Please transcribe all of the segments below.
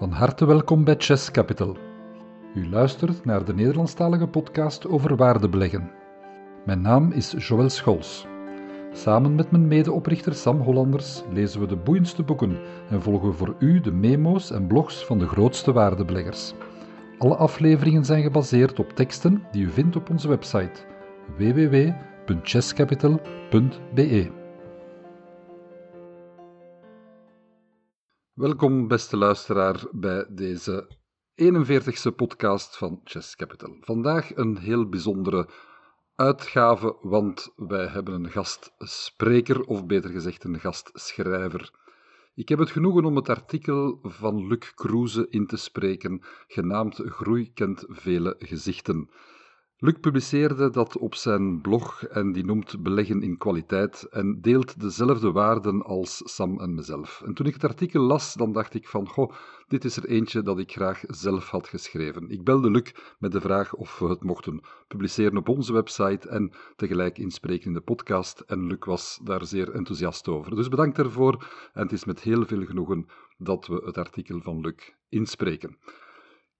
Van harte welkom bij Chess Capital. U luistert naar de Nederlandstalige podcast over waardebeleggen. Mijn naam is Joël Schols. Samen met mijn medeoprichter Sam Hollanders lezen we de boeiendste boeken en volgen voor u de memo's en blogs van de grootste waardebeleggers. Alle afleveringen zijn gebaseerd op teksten die u vindt op onze website www.chesscapital.be. Welkom, beste luisteraar, bij deze 41ste podcast van Chess Capital. Vandaag een heel bijzondere uitgave, want wij hebben een gastspreker, of beter gezegd een gastschrijver. Ik heb het genoegen om het artikel van Luc Kroeze in te spreken, genaamd Groei kent vele gezichten. Luc publiceerde dat op zijn blog en die noemt Beleggen in kwaliteit en deelt dezelfde waarden als Sam en mezelf. En toen ik het artikel las, dan dacht ik van, goh, dit is er eentje dat ik graag zelf had geschreven. Ik belde Luc met de vraag of we het mochten publiceren op onze website en tegelijk inspreken in de podcast. En Luc was daar zeer enthousiast over. Dus bedankt daarvoor en het is met heel veel genoegen dat we het artikel van Luc inspreken.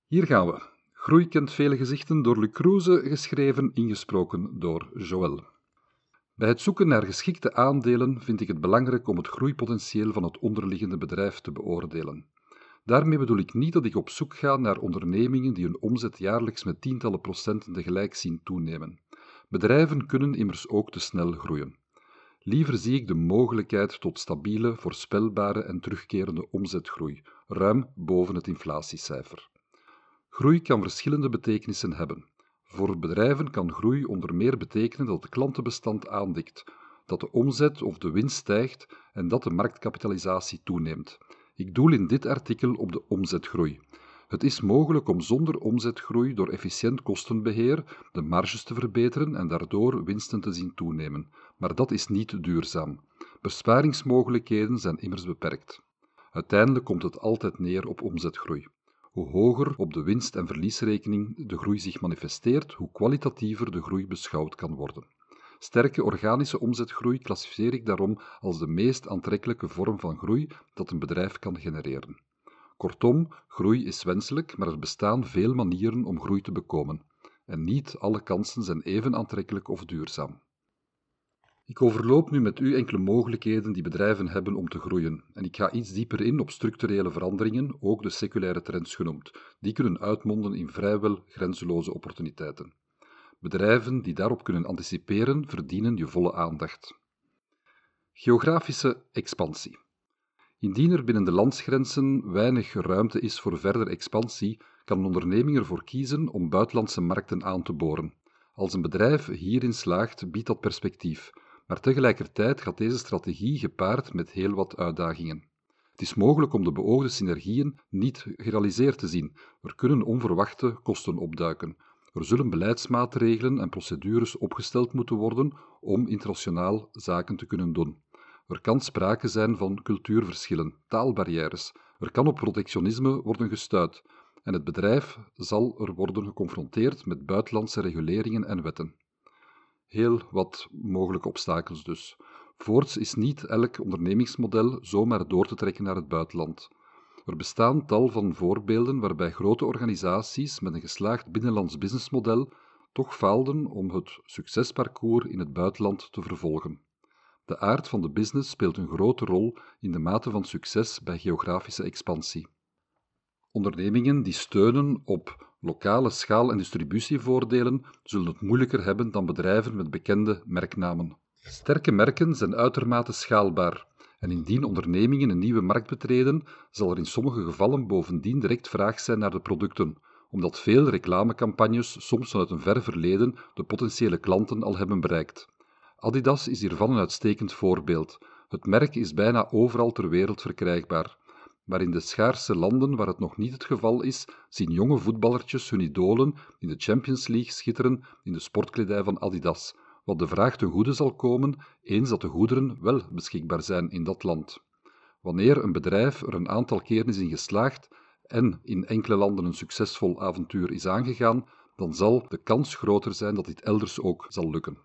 Hier gaan we. Groei kent vele gezichten door Luc Kroeze, geschreven, ingesproken door Joël. Bij het zoeken naar geschikte aandelen vind ik het belangrijk om het groeipotentieel van het onderliggende bedrijf te beoordelen. Daarmee bedoel ik niet dat ik op zoek ga naar ondernemingen die hun omzet jaarlijks met tientallen procenten tegelijk zien toenemen. Bedrijven kunnen immers ook te snel groeien. Liever zie ik de mogelijkheid tot stabiele, voorspelbare en terugkerende omzetgroei, ruim boven het inflatiecijfer. Groei kan verschillende betekenissen hebben. Voor bedrijven kan groei onder meer betekenen dat het klantenbestand aandikt, dat de omzet of de winst stijgt en dat de marktkapitalisatie toeneemt. Ik doel in dit artikel op de omzetgroei. Het is mogelijk om zonder omzetgroei door efficiënt kostenbeheer de marges te verbeteren en daardoor winsten te zien toenemen, maar dat is niet duurzaam. Besparingsmogelijkheden zijn immers beperkt. Uiteindelijk komt het altijd neer op omzetgroei. Hoe hoger op de winst- en verliesrekening de groei zich manifesteert, hoe kwalitatiever de groei beschouwd kan worden. Sterke organische omzetgroei klassificeer ik daarom als de meest aantrekkelijke vorm van groei dat een bedrijf kan genereren. Kortom, groei is wenselijk, maar er bestaan veel manieren om groei te bekomen. En niet alle kansen zijn even aantrekkelijk of duurzaam. Ik overloop nu met u enkele mogelijkheden die bedrijven hebben om te groeien, en ik ga iets dieper in op structurele veranderingen, ook de seculaire trends genoemd. Die kunnen uitmonden in vrijwel grenzeloze opportuniteiten. Bedrijven die daarop kunnen anticiperen, verdienen je volle aandacht. Geografische expansie. Indien er binnen de landsgrenzen weinig ruimte is voor verder expansie, kan een onderneming ervoor kiezen om buitenlandse markten aan te boren. Als een bedrijf hierin slaagt, biedt dat perspectief, maar tegelijkertijd gaat deze strategie gepaard met heel wat uitdagingen. Het is mogelijk om de beoogde synergieën niet gerealiseerd te zien. Er kunnen onverwachte kosten opduiken. Er zullen beleidsmaatregelen en procedures opgesteld moeten worden om internationaal zaken te kunnen doen. Er kan sprake zijn van cultuurverschillen, taalbarrières. Er kan op protectionisme worden gestuit. En het bedrijf zal er worden geconfronteerd met buitenlandse reguleringen en wetten. Heel wat mogelijke obstakels dus. Voorts is niet elk ondernemingsmodel zomaar door te trekken naar het buitenland. Er bestaan tal van voorbeelden waarbij grote organisaties met een geslaagd binnenlands businessmodel toch faalden om het succesparcours in het buitenland te vervolgen. De aard van de business speelt een grote rol in de mate van succes bij geografische expansie. Ondernemingen die steunen op lokale schaal- en distributievoordelen zullen het moeilijker hebben dan bedrijven met bekende merknamen. Sterke merken zijn uitermate schaalbaar, en indien ondernemingen een nieuwe markt betreden, zal er in sommige gevallen bovendien direct vraag zijn naar de producten, omdat veel reclamecampagnes soms vanuit een ver verleden de potentiële klanten al hebben bereikt. Adidas is hiervan een uitstekend voorbeeld. Het merk is bijna overal ter wereld verkrijgbaar maar in de schaarse landen waar het nog niet het geval is, zien jonge voetballertjes hun idolen in de Champions League schitteren in de sportkledij van Adidas, wat de vraag ten goede zal komen eens dat de goederen wel beschikbaar zijn in dat land. Wanneer een bedrijf er een aantal keren is in geslaagd en in enkele landen een succesvol avontuur is aangegaan, dan zal de kans groter zijn dat dit elders ook zal lukken.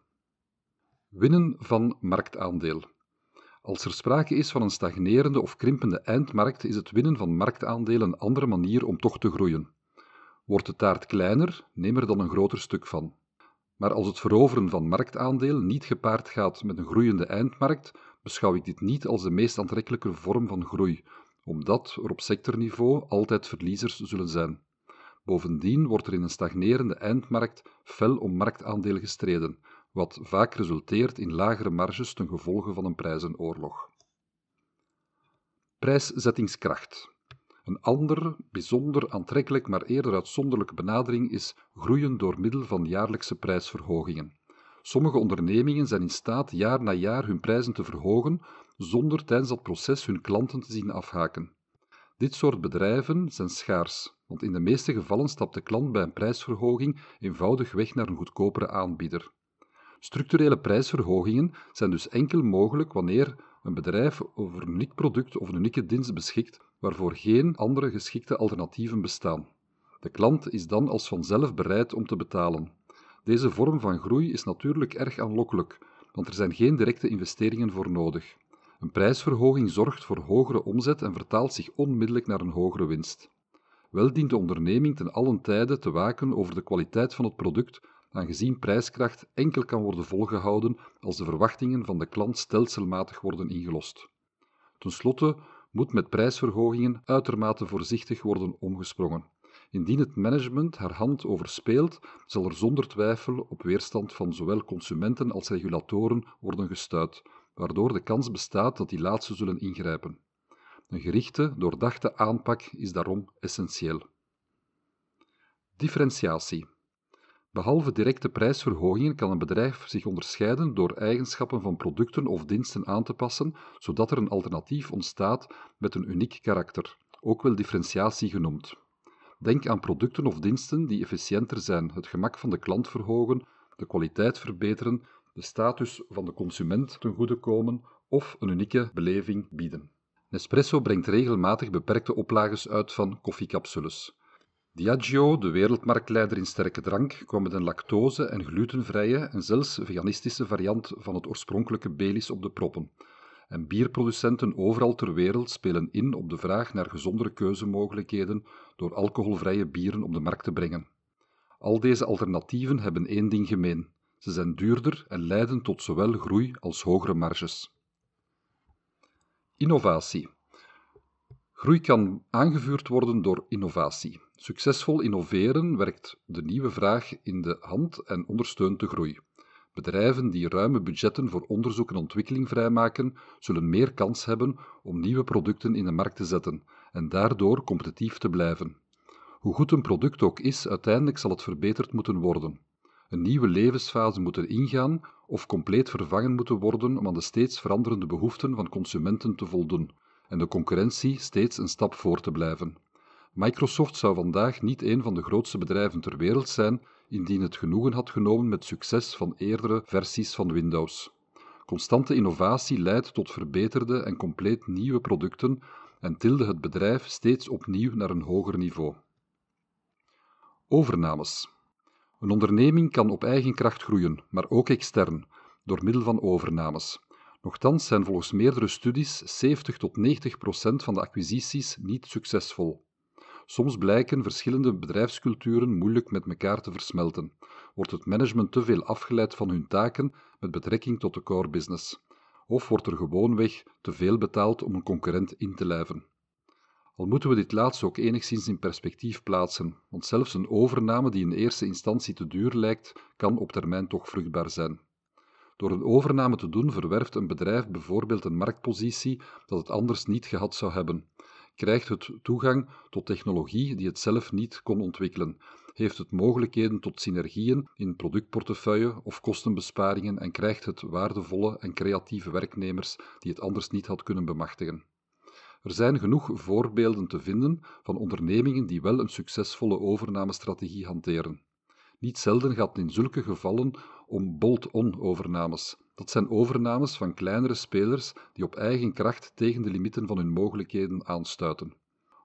Winnen van marktaandeel. Als er sprake is van een stagnerende of krimpende eindmarkt, is het winnen van marktaandelen een andere manier om toch te groeien. Wordt de taart kleiner, neem er dan een groter stuk van. Maar als het veroveren van marktaandelen niet gepaard gaat met een groeiende eindmarkt, beschouw ik dit niet als de meest aantrekkelijke vorm van groei, omdat er op sectorniveau altijd verliezers zullen zijn. Bovendien wordt er in een stagnerende eindmarkt fel om marktaandelen gestreden, wat vaak resulteert in lagere marges ten gevolge van een prijzenoorlog. Prijszettingskracht. Een ander, bijzonder aantrekkelijk maar eerder uitzonderlijke benadering is groeien door middel van jaarlijkse prijsverhogingen. Sommige ondernemingen zijn in staat jaar na jaar hun prijzen te verhogen, zonder tijdens dat proces hun klanten te zien afhaken. Dit soort bedrijven zijn schaars, want in de meeste gevallen stapt de klant bij een prijsverhoging eenvoudig weg naar een goedkopere aanbieder. Structurele prijsverhogingen zijn dus enkel mogelijk wanneer een bedrijf over een uniek product of een unieke dienst beschikt waarvoor geen andere geschikte alternatieven bestaan. De klant is dan als vanzelf bereid om te betalen. Deze vorm van groei is natuurlijk erg aanlokkelijk, want er zijn geen directe investeringen voor nodig. Een prijsverhoging zorgt voor hogere omzet en vertaalt zich onmiddellijk naar een hogere winst. Wel dient de onderneming ten allen tijde te waken over de kwaliteit van het product, aangezien prijskracht enkel kan worden volgehouden als de verwachtingen van de klant stelselmatig worden ingelost. Ten slotte moet met prijsverhogingen uitermate voorzichtig worden omgesprongen. Indien het management haar hand overspeelt, zal er zonder twijfel op weerstand van zowel consumenten als regulatoren worden gestuit, waardoor de kans bestaat dat die laatste zullen ingrijpen. Een gerichte, doordachte aanpak is daarom essentieel. Differentiatie. Behalve directe prijsverhogingen kan een bedrijf zich onderscheiden door eigenschappen van producten of diensten aan te passen, zodat er een alternatief ontstaat met een uniek karakter, ook wel differentiatie genoemd. Denk aan producten of diensten die efficiënter zijn, het gemak van de klant verhogen, de kwaliteit verbeteren, de status van de consument ten goede komen of een unieke beleving bieden. Nespresso brengt regelmatig beperkte oplages uit van koffiecapsules. Diageo, de wereldmarktleider in sterke drank, kwam met een lactose- en glutenvrije en zelfs veganistische variant van het oorspronkelijke Baileys op de proppen. En bierproducenten overal ter wereld spelen in op de vraag naar gezondere keuzemogelijkheden door alcoholvrije bieren op de markt te brengen. Al deze alternatieven hebben één ding gemeen: ze zijn duurder en leiden tot zowel groei als hogere marges. Innovatie. Groei kan aangevuurd worden door innovatie. Succesvol innoveren werkt de nieuwe vraag in de hand en ondersteunt de groei. Bedrijven die ruime budgetten voor onderzoek en ontwikkeling vrijmaken, zullen meer kans hebben om nieuwe producten in de markt te zetten en daardoor competitief te blijven. Hoe goed een product ook is, uiteindelijk zal het verbeterd moeten worden. Een nieuwe levensfase moeten ingaan of compleet vervangen moeten worden om aan de steeds veranderende behoeften van consumenten te voldoen en de concurrentie steeds een stap voor te blijven. Microsoft zou vandaag niet een van de grootste bedrijven ter wereld zijn indien het genoegen had genomen met succes van eerdere versies van Windows. Constante innovatie leidt tot verbeterde en compleet nieuwe producten en tilde het bedrijf steeds opnieuw naar een hoger niveau. Overnames. Een onderneming kan op eigen kracht groeien, maar ook extern, door middel van overnames. Nochtans zijn volgens meerdere studies 70 tot 90 procent van de acquisities niet succesvol. Soms blijken verschillende bedrijfsculturen moeilijk met elkaar te versmelten, wordt het management te veel afgeleid van hun taken met betrekking tot de core business, of wordt er gewoonweg te veel betaald om een concurrent in te lijven. Al moeten we dit laatste ook enigszins in perspectief plaatsen, want zelfs een overname die in eerste instantie te duur lijkt, kan op termijn toch vruchtbaar zijn. Door een overname te doen verwerft een bedrijf bijvoorbeeld een marktpositie dat het anders niet gehad zou hebben, krijgt het toegang tot technologie die het zelf niet kon ontwikkelen, heeft het mogelijkheden tot synergieën in productportefeuille of kostenbesparingen en krijgt het waardevolle en creatieve werknemers die het anders niet had kunnen bemachtigen. Er zijn genoeg voorbeelden te vinden van ondernemingen die wel een succesvolle overnamestrategie hanteren. Niet zelden gaat het in zulke gevallen om bolt-on overnames. Dat zijn overnames van kleinere spelers die op eigen kracht tegen de limieten van hun mogelijkheden aanstuiten.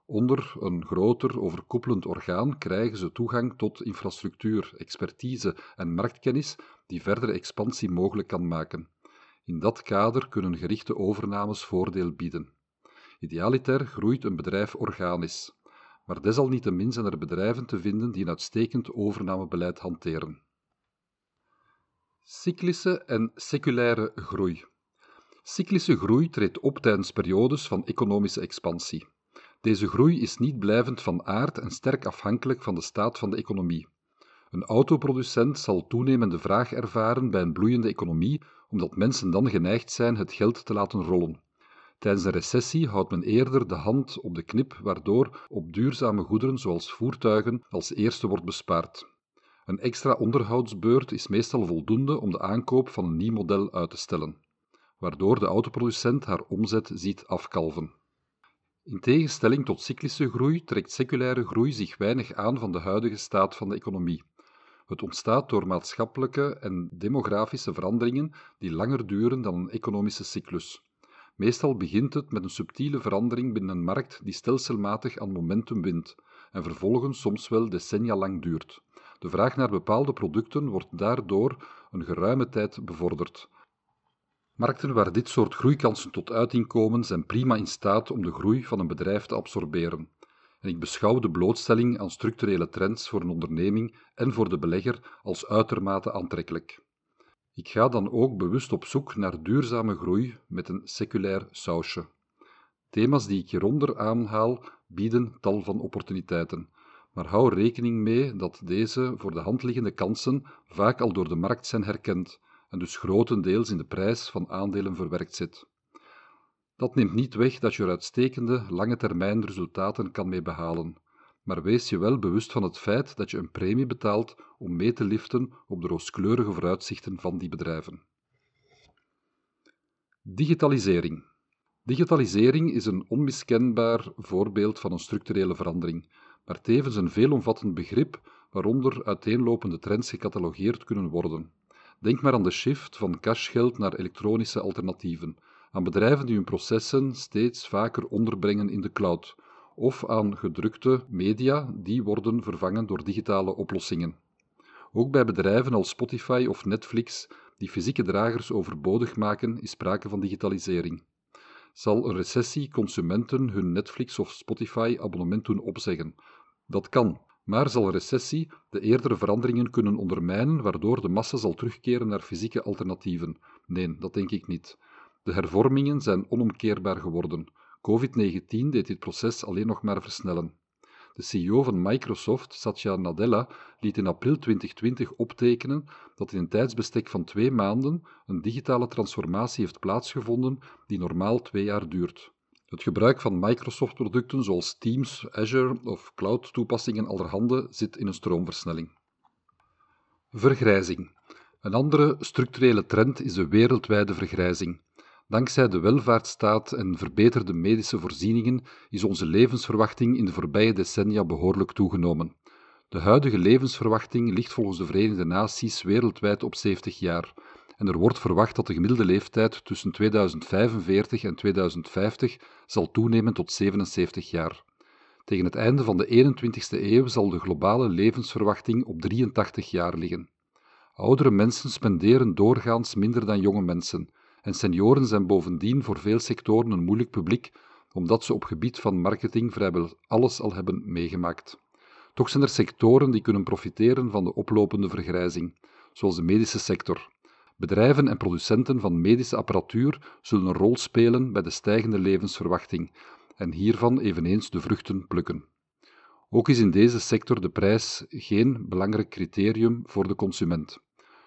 Onder een groter overkoepelend orgaan krijgen ze toegang tot infrastructuur, expertise en marktkennis die verdere expansie mogelijk kan maken. In dat kader kunnen gerichte overnames voordeel bieden. Idealiter groeit een bedrijf organisch, maar desalniettemin zijn er bedrijven te vinden die een uitstekend overnamebeleid hanteren. Cyclische en seculaire groei. Cyclische groei treedt op tijdens periodes van economische expansie. Deze groei is niet blijvend van aard en sterk afhankelijk van de staat van de economie. Een autoproducent zal toenemende vraag ervaren bij een bloeiende economie, omdat mensen dan geneigd zijn het geld te laten rollen. Tijdens een recessie houdt men eerder de hand op de knip, waardoor op duurzame goederen zoals voertuigen als eerste wordt bespaard. Een extra onderhoudsbeurt is meestal voldoende om de aankoop van een nieuw model uit te stellen, waardoor de autoproducent haar omzet ziet afkalven. In tegenstelling tot cyclische groei trekt seculaire groei zich weinig aan van de huidige staat van de economie. Het ontstaat door maatschappelijke en demografische veranderingen die langer duren dan een economische cyclus. Meestal begint het met een subtiele verandering binnen een markt die stelselmatig aan momentum wint en vervolgens soms wel decennia lang duurt. De vraag naar bepaalde producten wordt daardoor een geruime tijd bevorderd. Markten waar dit soort groeikansen tot uiting komen, zijn prima in staat om de groei van een bedrijf te absorberen. En ik beschouw de blootstelling aan structurele trends voor een onderneming en voor de belegger als uitermate aantrekkelijk. Ik ga dan ook bewust op zoek naar duurzame groei met een seculair sausje. Thema's die ik hieronder aanhaal bieden tal van opportuniteiten, maar hou rekening mee dat deze voor de hand liggende kansen vaak al door de markt zijn herkend en dus grotendeels in de prijs van aandelen verwerkt zit. Dat neemt niet weg dat je er uitstekende lange termijn resultaten kan mee behalen, maar wees je wel bewust van het feit dat je een premie betaalt om mee te liften op de rooskleurige vooruitzichten van die bedrijven. Digitalisering. Digitalisering is een onmiskenbaar voorbeeld van een structurele verandering, maar tevens een veelomvattend begrip waaronder uiteenlopende trends gecatalogeerd kunnen worden. Denk maar aan de shift van cashgeld naar elektronische alternatieven, aan bedrijven die hun processen steeds vaker onderbrengen in de cloud, of aan gedrukte media die worden vervangen door digitale oplossingen. Ook bij bedrijven als Spotify of Netflix, die fysieke dragers overbodig maken, is sprake van digitalisering. Zal een recessie consumenten hun Netflix of Spotify abonnement doen opzeggen? Dat kan, maar zal recessie de eerdere veranderingen kunnen ondermijnen, waardoor de massa zal terugkeren naar fysieke alternatieven? Nee, dat denk ik niet. De hervormingen zijn onomkeerbaar geworden. COVID-19 deed dit proces alleen nog maar versnellen. De CEO van Microsoft, Satya Nadella, liet in april 2020 optekenen dat in een tijdsbestek van twee maanden een digitale transformatie heeft plaatsgevonden die normaal twee jaar duurt. Het gebruik van Microsoft-producten zoals Teams, Azure of cloud-toepassingen allerhande zit in een stroomversnelling. Vergrijzing. Een andere structurele trend is de wereldwijde vergrijzing. Dankzij de welvaartsstaat en verbeterde medische voorzieningen is onze levensverwachting in de voorbije decennia behoorlijk toegenomen. De huidige levensverwachting ligt volgens de Verenigde Naties wereldwijd op 70 jaar en er wordt verwacht dat de gemiddelde leeftijd tussen 2045 en 2050 zal toenemen tot 77 jaar. Tegen het einde van de 21ste eeuw zal de globale levensverwachting op 83 jaar liggen. Oudere mensen spenderen doorgaans minder dan jonge mensen en senioren zijn bovendien voor veel sectoren een moeilijk publiek, omdat ze op gebied van marketing vrijwel alles al hebben meegemaakt. Toch zijn er sectoren die kunnen profiteren van de oplopende vergrijzing, zoals de medische sector. Bedrijven en producenten van medische apparatuur zullen een rol spelen bij de stijgende levensverwachting en hiervan eveneens de vruchten plukken. Ook is in deze sector de prijs geen belangrijk criterium voor de consument.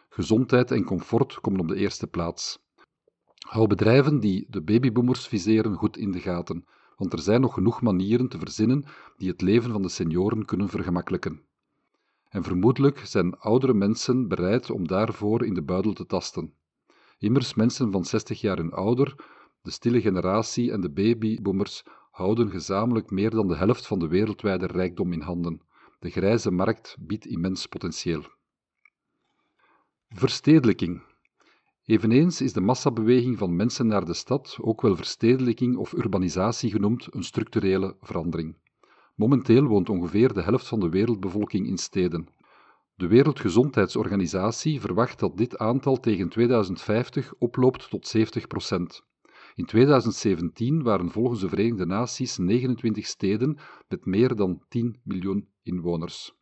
Gezondheid en comfort komen op de eerste plaats. Hou bedrijven die de babyboomers viseren goed in de gaten, want er zijn nog genoeg manieren te verzinnen die het leven van de senioren kunnen vergemakkelijken. En vermoedelijk zijn oudere mensen bereid om daarvoor in de buidel te tasten. Immers mensen van 60 jaar en ouder, de stille generatie en de babyboomers houden gezamenlijk meer dan de helft van de wereldwijde rijkdom in handen. De grijze markt biedt immens potentieel. Verstedelijking. Eveneens is de massabeweging van mensen naar de stad, ook wel verstedelijking of urbanisatie genoemd, een structurele verandering. Momenteel woont ongeveer de helft van de wereldbevolking in steden. De Wereldgezondheidsorganisatie verwacht dat dit aantal tegen 2050 oploopt tot 70% In 2017 waren volgens de Verenigde Naties 29 steden met meer dan 10 miljoen inwoners.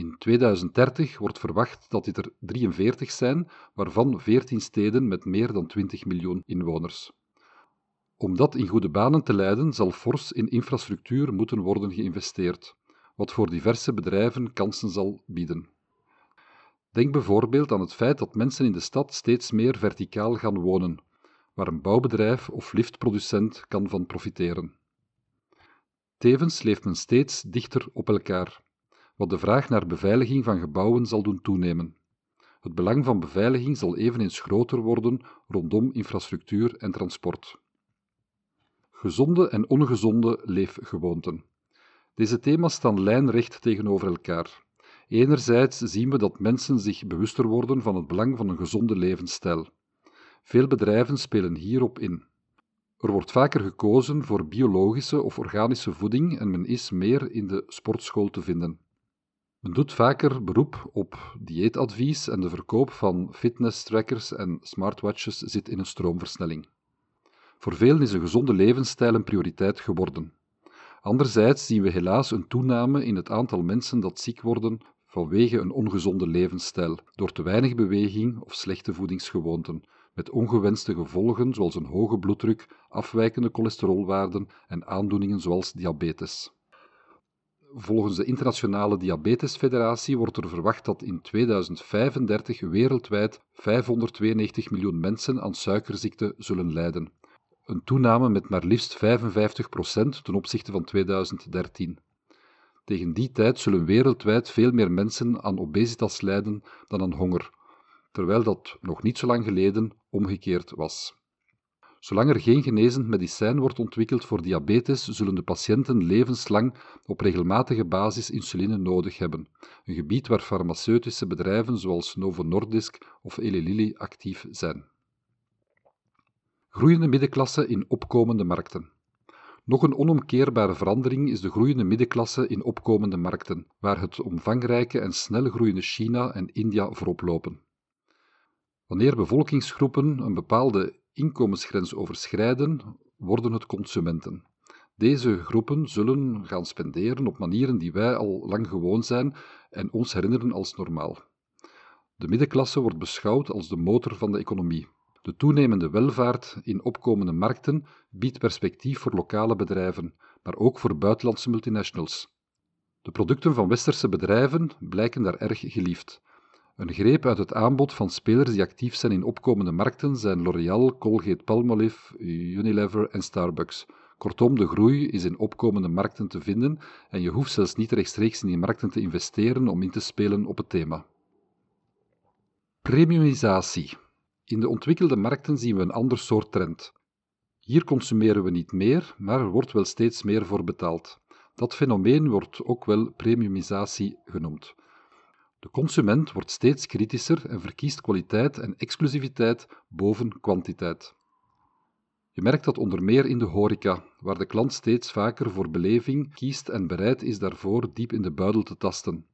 In 2030 wordt verwacht dat dit er 43 zijn, waarvan 14 steden met meer dan 20 miljoen inwoners. Om dat in goede banen te leiden, zal fors in infrastructuur moeten worden geïnvesteerd, wat voor diverse bedrijven kansen zal bieden. Denk bijvoorbeeld aan het feit dat mensen in de stad steeds meer verticaal gaan wonen, waar een bouwbedrijf of liftproducent kan van profiteren. Tevens leeft men steeds dichter op elkaar, wat de vraag naar beveiliging van gebouwen zal doen toenemen. Het belang van beveiliging zal eveneens groter worden rondom infrastructuur en transport. Gezonde en ongezonde leefgewoonten. Deze thema's staan lijnrecht tegenover elkaar. Enerzijds zien we dat mensen zich bewuster worden van het belang van een gezonde levensstijl. Veel bedrijven spelen hierop in. Er wordt vaker gekozen voor biologische of organische voeding en men is meer in de sportschool te vinden. Men doet vaker beroep op dieetadvies en de verkoop van fitness-trackers en smartwatches zit in een stroomversnelling. Voor velen is een gezonde levensstijl een prioriteit geworden. Anderzijds zien we helaas een toename in het aantal mensen dat ziek worden vanwege een ongezonde levensstijl, door te weinig beweging of slechte voedingsgewoonten, met ongewenste gevolgen zoals een hoge bloeddruk, afwijkende cholesterolwaarden en aandoeningen zoals diabetes. Volgens de Internationale Diabetesfederatie wordt er verwacht dat in 2035 wereldwijd 592 miljoen mensen aan suikerziekte zullen lijden, een toename met maar liefst 55% ten opzichte van 2013. Tegen die tijd zullen wereldwijd veel meer mensen aan obesitas lijden dan aan honger, terwijl dat nog niet zo lang geleden omgekeerd was. Zolang er geen genezend medicijn wordt ontwikkeld voor diabetes, zullen de patiënten levenslang op regelmatige basis insuline nodig hebben, een gebied waar farmaceutische bedrijven zoals Novo Nordisk of Eli Lilly actief zijn. Groeiende middenklasse in opkomende markten. Nog een onomkeerbare verandering is de groeiende middenklasse in opkomende markten, waar het omvangrijke en snel groeiende China en India voorop lopen. Wanneer bevolkingsgroepen een bepaalde inkomensgrens overschrijden, worden het consumenten. Deze groepen zullen gaan spenderen op manieren die wij al lang gewoon zijn en ons herinneren als normaal. De middenklasse wordt beschouwd als de motor van de economie. De toenemende welvaart in opkomende markten biedt perspectief voor lokale bedrijven, maar ook voor buitenlandse multinationals. De producten van westerse bedrijven blijken daar erg geliefd. Een greep uit het aanbod van spelers die actief zijn in opkomende markten zijn L'Oréal, Colgate-Palmolive, Unilever en Starbucks. Kortom, de groei is in opkomende markten te vinden en je hoeft zelfs niet rechtstreeks in die markten te investeren om in te spelen op het thema. Premiumisatie. In de ontwikkelde markten zien we een ander soort trend. Hier consumeren we niet meer, maar er wordt wel steeds meer voor betaald. Dat fenomeen wordt ook wel premiumisatie genoemd. De consument wordt steeds kritischer en verkiest kwaliteit en exclusiviteit boven kwantiteit. Je merkt dat onder meer in de horeca, waar de klant steeds vaker voor beleving kiest en bereid is daarvoor diep in de buidel te tasten.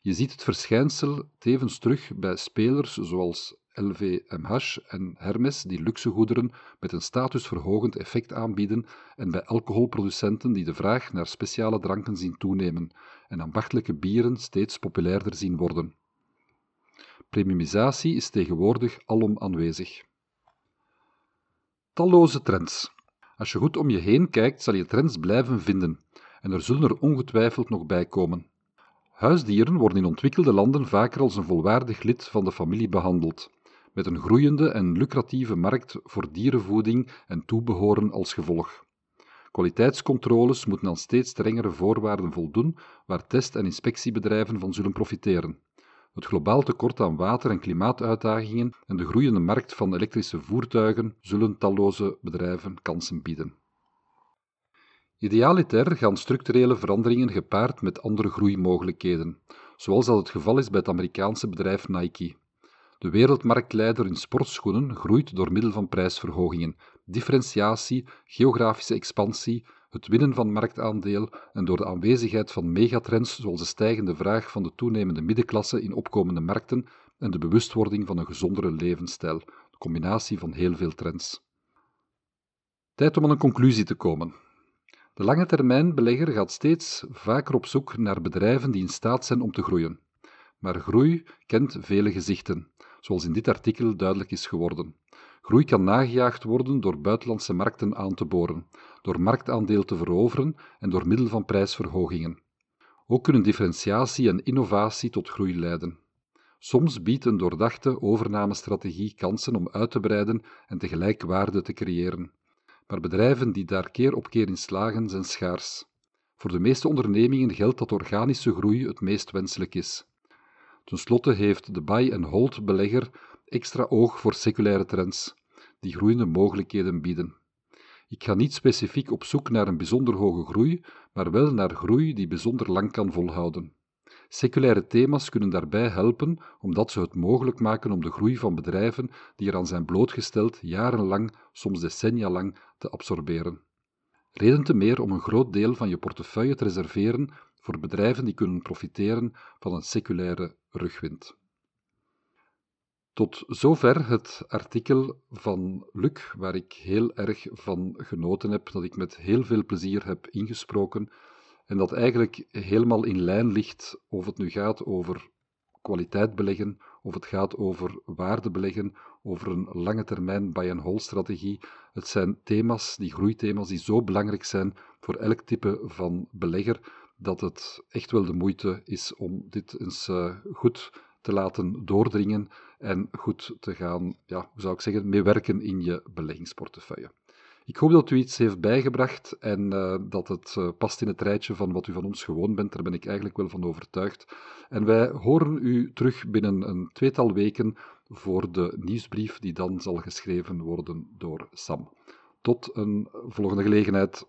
Je ziet het verschijnsel tevens terug bij spelers zoals LVMH en Hermes die luxegoederen met een statusverhogend effect aanbieden en bij alcoholproducenten die de vraag naar speciale dranken zien toenemen en ambachtelijke bieren steeds populairder zien worden. Premiumisatie is tegenwoordig alom aanwezig. Talloze trends. Als je goed om je heen kijkt, zal je trends blijven vinden en er zullen er ongetwijfeld nog bij komen. Huisdieren worden in ontwikkelde landen vaker als een volwaardig lid van de familie behandeld met een groeiende en lucratieve markt voor dierenvoeding en toebehoren als gevolg. Kwaliteitscontroles moeten aan steeds strengere voorwaarden voldoen, waar test- en inspectiebedrijven van zullen profiteren. Het globaal tekort aan water- en klimaatuitdagingen en de groeiende markt van elektrische voertuigen zullen talloze bedrijven kansen bieden. Idealiter gaan structurele veranderingen gepaard met andere groeimogelijkheden, zoals dat het geval is bij het Amerikaanse bedrijf Nike. De wereldmarktleider in sportschoenen groeit door middel van prijsverhogingen, differentiatie, geografische expansie, het winnen van marktaandeel en door de aanwezigheid van megatrends zoals de stijgende vraag van de toenemende middenklasse in opkomende markten en de bewustwording van een gezondere levensstijl, de combinatie van heel veel trends. Tijd om aan een conclusie te komen. De lange termijn belegger gaat steeds vaker op zoek naar bedrijven die in staat zijn om te groeien. Maar groei kent vele gezichten, zoals in dit artikel duidelijk is geworden. Groei kan nagejaagd worden door buitenlandse markten aan te boren, door marktaandeel te veroveren en door middel van prijsverhogingen. Ook kunnen differentiatie en innovatie tot groei leiden. Soms biedt een doordachte overnamestrategie kansen om uit te breiden en tegelijk waarde te creëren. Maar bedrijven die daar keer op keer in slagen, zijn schaars. Voor de meeste ondernemingen geldt dat organische groei het meest wenselijk is. Ten slotte heeft de buy-and-hold belegger extra oog voor seculaire trends, die groeiende mogelijkheden bieden. Ik ga niet specifiek op zoek naar een bijzonder hoge groei, maar wel naar groei die bijzonder lang kan volhouden. Seculaire thema's kunnen daarbij helpen omdat ze het mogelijk maken om de groei van bedrijven die eraan zijn blootgesteld jarenlang, soms decennia lang, te absorberen. Reden te meer om een groot deel van je portefeuille te reserveren voor bedrijven die kunnen profiteren van een seculaire rugwind. Tot zover het artikel van Luc, waar ik heel erg van genoten heb, dat ik met heel veel plezier heb ingesproken en dat eigenlijk helemaal in lijn ligt of het nu gaat over kwaliteit beleggen, of het gaat over waarde beleggen, over een lange termijn buy-and-hold strategie. Het zijn thema's, die groeithema's, die zo belangrijk zijn voor elk type van belegger, dat het echt wel de moeite is om dit eens uh, goed te laten doordringen en goed te gaan, ja, hoe zou ik zeggen, meewerken in je beleggingsportefeuille. Ik hoop dat u iets heeft bijgebracht en uh, dat het uh, past in het rijtje van wat u van ons gewoon bent. Daar ben ik eigenlijk wel van overtuigd. En wij horen u terug binnen een tweetal weken voor de nieuwsbrief die dan zal geschreven worden door Sam. Tot een volgende gelegenheid.